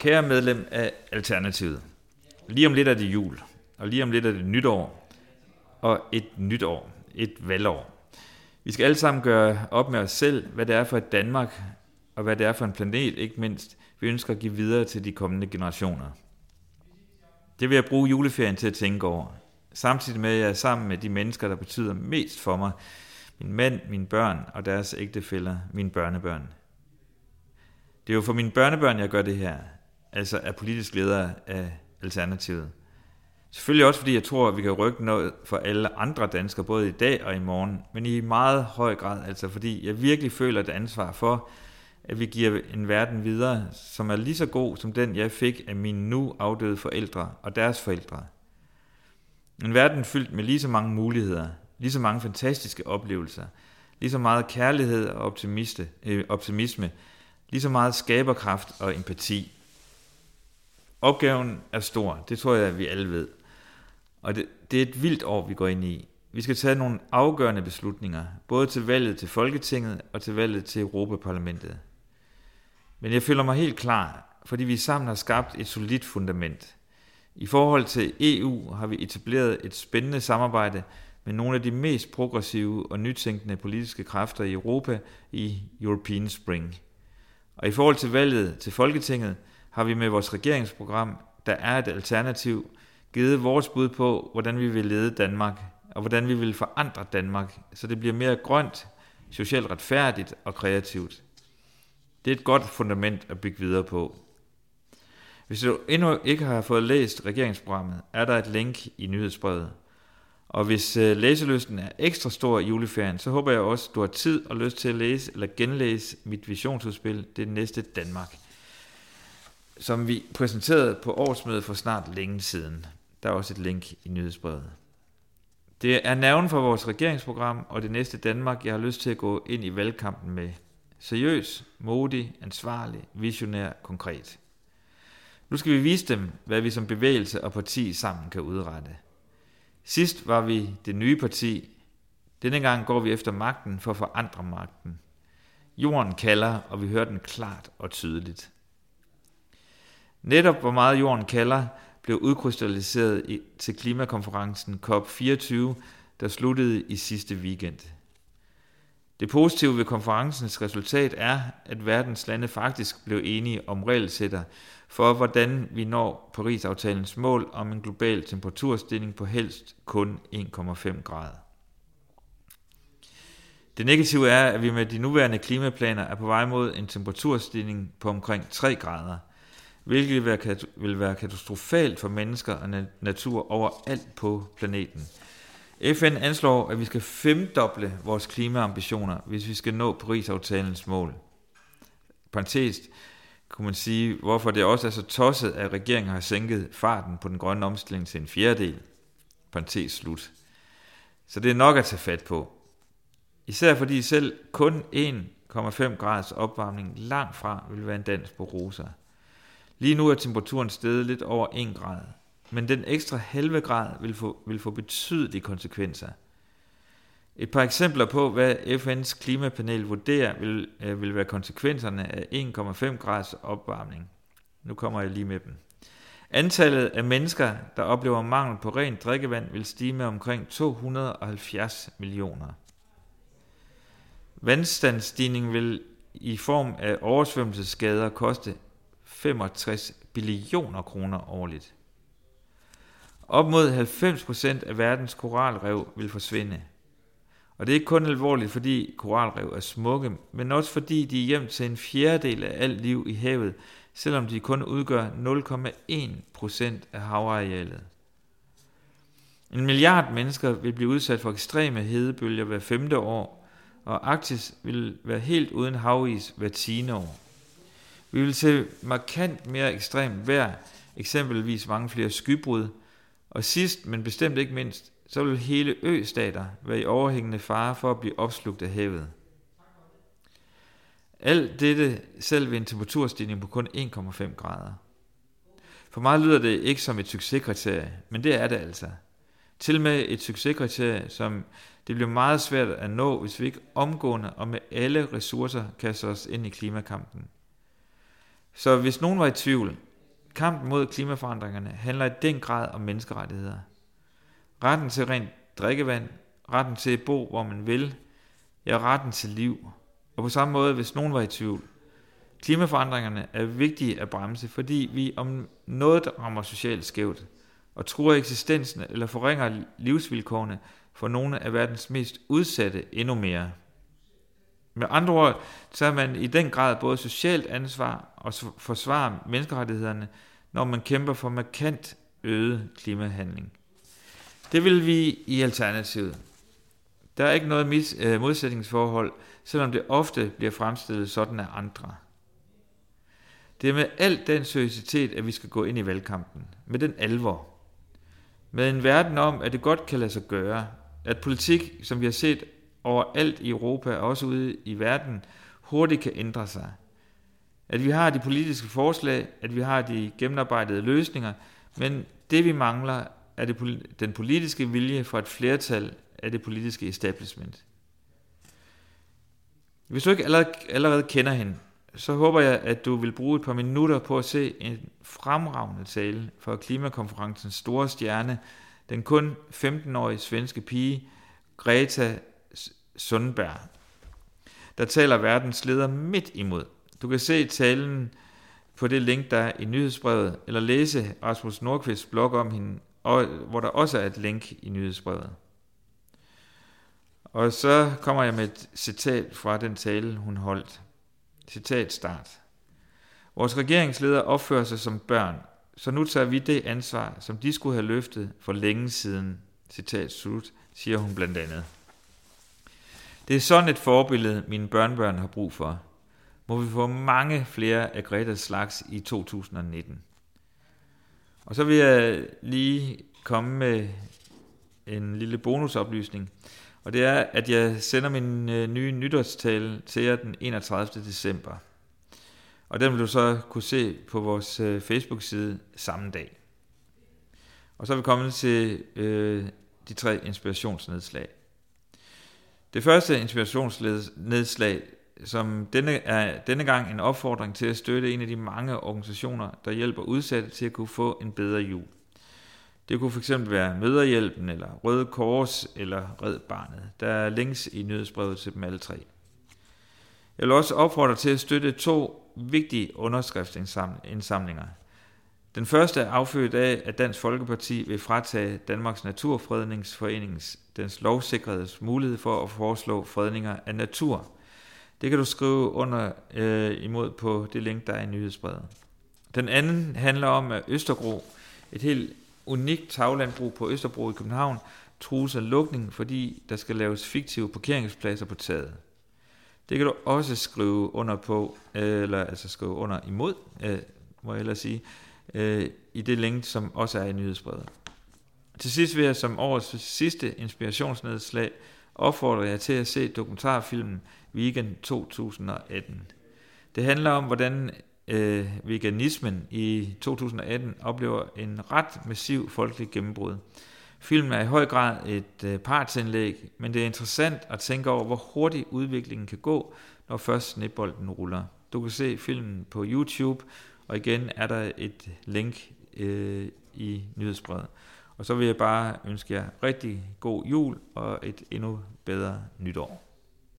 Kære medlem af Alternativet, lige om lidt er det jul, og lige om lidt er det nytår, og et nytår, et valgår. Vi skal alle sammen gøre op med os selv, hvad det er for et Danmark, og hvad det er for en planet, ikke mindst, vi ønsker at give videre til de kommende generationer. Det vil jeg bruge juleferien til at tænke over, samtidig med at jeg er sammen med de mennesker, der betyder mest for mig, min mand, mine børn og deres ægtefæller, mine børnebørn. Det er jo for mine børnebørn, jeg gør det her, altså er politisk leder af Alternativet. Selvfølgelig også, fordi jeg tror, at vi kan rykke noget for alle andre danskere, både i dag og i morgen, men i meget høj grad, altså fordi jeg virkelig føler et ansvar for, at vi giver en verden videre, som er lige så god som den, jeg fik af mine nu afdøde forældre og deres forældre. En verden fyldt med lige så mange muligheder, lige så mange fantastiske oplevelser, lige så meget kærlighed og optimiste, øh, optimisme, lige så meget skaberkraft og empati. Opgaven er stor, det tror jeg, vi alle ved. Og det, det er et vildt år, vi går ind i. Vi skal tage nogle afgørende beslutninger, både til valget til Folketinget og til valget til Europaparlamentet. Men jeg føler mig helt klar, fordi vi sammen har skabt et solidt fundament. I forhold til EU har vi etableret et spændende samarbejde med nogle af de mest progressive og nytænkende politiske kræfter i Europa i European Spring. Og i forhold til valget til Folketinget har vi med vores regeringsprogram, der er et alternativ, givet vores bud på, hvordan vi vil lede Danmark, og hvordan vi vil forandre Danmark, så det bliver mere grønt, socialt retfærdigt og kreativt. Det er et godt fundament at bygge videre på. Hvis du endnu ikke har fået læst regeringsprogrammet, er der et link i nyhedsbrevet. Og hvis øh, læselysten er ekstra stor i juleferien, så håber jeg også, at du har tid og lyst til at læse eller genlæse mit visionsudspil, Det næste Danmark, som vi præsenterede på årsmødet for snart længe siden. Der er også et link i nyhedsbrevet. Det er navnet for vores regeringsprogram og det næste Danmark, jeg har lyst til at gå ind i valgkampen med. Seriøs, modig, ansvarlig, visionær, konkret. Nu skal vi vise dem, hvad vi som bevægelse og parti sammen kan udrette. Sidst var vi det nye parti. Denne gang går vi efter magten for at forandre magten. Jorden kalder, og vi hører den klart og tydeligt. Netop hvor meget jorden kalder, blev udkrystalliseret til klimakonferencen COP24, der sluttede i sidste weekend. Det positive ved konferencens resultat er, at verdens lande faktisk blev enige om regelsætter for, hvordan vi når Paris-aftalens mål om en global temperaturstigning på helst kun 1,5 grader. Det negative er, at vi med de nuværende klimaplaner er på vej mod en temperaturstigning på omkring 3 grader, hvilket vil være katastrofalt for mennesker og natur overalt på planeten – FN anslår, at vi skal femdoble vores klimaambitioner, hvis vi skal nå Paris-aftalens mål. Parenthes kunne man sige, hvorfor det også er så tosset, at regeringen har sænket farten på den grønne omstilling til en fjerdedel. Parentes slut. Så det er nok at tage fat på. Især fordi selv kun 1,5 graders opvarmning langt fra vil være en dans på roser. Lige nu er temperaturen steget lidt over 1 grad men den ekstra halve grad vil få, vil få betydelige konsekvenser. Et par eksempler på, hvad FN's klimapanel vurderer vil, øh, vil være konsekvenserne af 1,5 grads opvarmning. Nu kommer jeg lige med dem. Antallet af mennesker, der oplever mangel på rent drikkevand, vil stige med omkring 270 millioner. Vandstandsstigning vil i form af oversvømmelsesskader koste 65 billioner kroner årligt. Op mod 90% af verdens koralrev vil forsvinde. Og det er ikke kun alvorligt, fordi koralrev er smukke, men også fordi de er hjem til en fjerdedel af alt liv i havet, selvom de kun udgør 0,1% af havarealet. En milliard mennesker vil blive udsat for ekstreme hedebølger hver femte år, og Arktis vil være helt uden havis hver tiende år. Vi vil se markant mere ekstremt vejr, eksempelvis mange flere skybrud, og sidst, men bestemt ikke mindst, så vil hele østater være i overhængende fare for at blive opslugt af havet. Alt dette selv ved en temperaturstigning på kun 1,5 grader. For mig lyder det ikke som et succeskriterie, men det er det altså. Til med et succeskriterie, som det bliver meget svært at nå, hvis vi ikke omgående og med alle ressourcer kaster os ind i klimakampen. Så hvis nogen var i tvivl, kampen mod klimaforandringerne handler i den grad om menneskerettigheder. Retten til rent drikkevand, retten til at bo, hvor man vil, ja, retten til liv. Og på samme måde, hvis nogen var i tvivl, klimaforandringerne er vigtige at bremse, fordi vi om noget rammer socialt skævt og truer eksistensen eller forringer livsvilkårene for nogle af verdens mest udsatte endnu mere. Med andre ord, så er man i den grad både socialt ansvar og forsvarer menneskerettighederne, når man kæmper for markant øget klimahandling. Det vil vi i Alternativet. Der er ikke noget øh, modsætningsforhold, selvom det ofte bliver fremstillet sådan af andre. Det er med al den seriøsitet, at vi skal gå ind i valgkampen. Med den alvor. Med en verden om, at det godt kan lade sig gøre. At politik, som vi har set overalt i Europa og også ude i verden, hurtigt kan ændre sig. At vi har de politiske forslag, at vi har de gennemarbejdede løsninger, men det vi mangler er det, den politiske vilje fra et flertal af det politiske establishment. Hvis du ikke allerede, allerede kender hende, så håber jeg, at du vil bruge et par minutter på at se en fremragende tale for klimakonferencens store stjerne, den kun 15-årige svenske pige, Greta Sundberg, der taler verdens leder midt imod. Du kan se talen på det link, der er i nyhedsbrevet, eller læse Rasmus Nordqvists blog om hende, og, hvor der også er et link i nyhedsbrevet. Og så kommer jeg med et citat fra den tale, hun holdt. Citat start. Vores regeringsleder opfører sig som børn, så nu tager vi det ansvar, som de skulle have løftet for længe siden. Citat slut, siger hun blandt andet. Det er sådan et forbillede, mine børnebørn har brug for. Må vi få mange flere af Gretas slags i 2019. Og så vil jeg lige komme med en lille bonusoplysning. Og det er, at jeg sender min øh, nye nytårstale til jer den 31. december. Og den vil du så kunne se på vores øh, Facebook-side samme dag. Og så er vi kommet til øh, de tre inspirationsnedslag. Det første inspirationsnedslag, som denne, er denne gang en opfordring til at støtte en af de mange organisationer, der hjælper udsatte til at kunne få en bedre jul. Det kunne fx være Møderhjælpen, eller Røde Kors, eller Red Barnet. Der er links i nyhedsbrevet til dem alle tre. Jeg vil også opfordre til at støtte to vigtige underskriftsindsamlinger. Den første er affødt af, at Dansk Folkeparti vil fratage Danmarks Naturfredningsforeningens dens lovsikrede mulighed for at foreslå fredninger af natur. Det kan du skrive under øh, imod på det link, der er i nyhedsbrevet. Den anden handler om, at Østerbro, et helt unikt taglandbrug på Østerbro i København, trues af lukning, fordi der skal laves fiktive parkeringspladser på taget. Det kan du også skrive under på, øh, eller altså skrive under imod, øh, må jeg ellers sige, øh, i det link, som også er i nyhedsbrevet. Til sidst vil jeg som årets sidste inspirationsnedslag opfordre jer til at se dokumentarfilmen Weekend 2018. Det handler om, hvordan øh, veganismen i 2018 oplever en ret massiv folkelig gennembrud. Filmen er i høj grad et øh, partsindlæg, men det er interessant at tænke over, hvor hurtigt udviklingen kan gå, når først snibbolden ruller. Du kan se filmen på YouTube, og igen er der et link øh, i nyhedsbrevet. Og så vil jeg bare ønske jer rigtig god jul og et endnu bedre nytår.